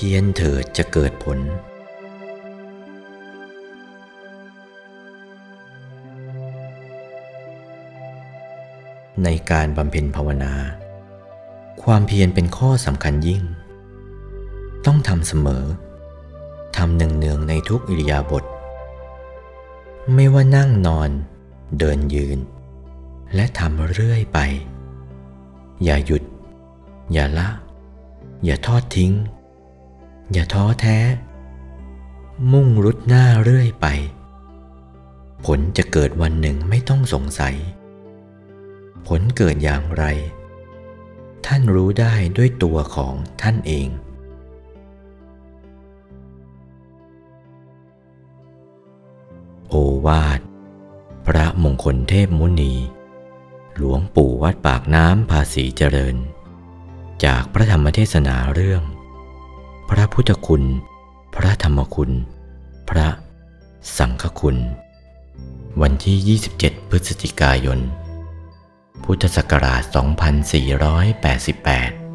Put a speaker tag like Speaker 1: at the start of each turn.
Speaker 1: พียรเถิดจะเกิดผล ในการบำเพ็ญภาวนา ความเพียรเป็นข้อสำคัญยิ่ง ต้องทำเสมอ ทำเนืองๆในทุกอิริยาบถ ไม่ว่านั่งนอน เดินยืน และทำเรื่อยไป อย่าหยุด อย่าละ อย่าทอดทิ้ง อย่าท้อแท้ มุ่งรุดหน้าเรื่อยไป ผลจะเกิดวันหนึ่งไม่ต้องสงสัย ผลเกิดอย่างไร ท่านรู้ได้ด้วยตัวของท่านเองโอวาท พระมงคลเทพมุนี หลวงปู่วัดปากน้ำภาษีเจริญ จากพระธรรมเทศนาเรื่อง พระพุทธคุณ พระธรรมคุณ พระสังฆคุณ วันที่ 27 พฤศจิกายน พุทธศักราช 2488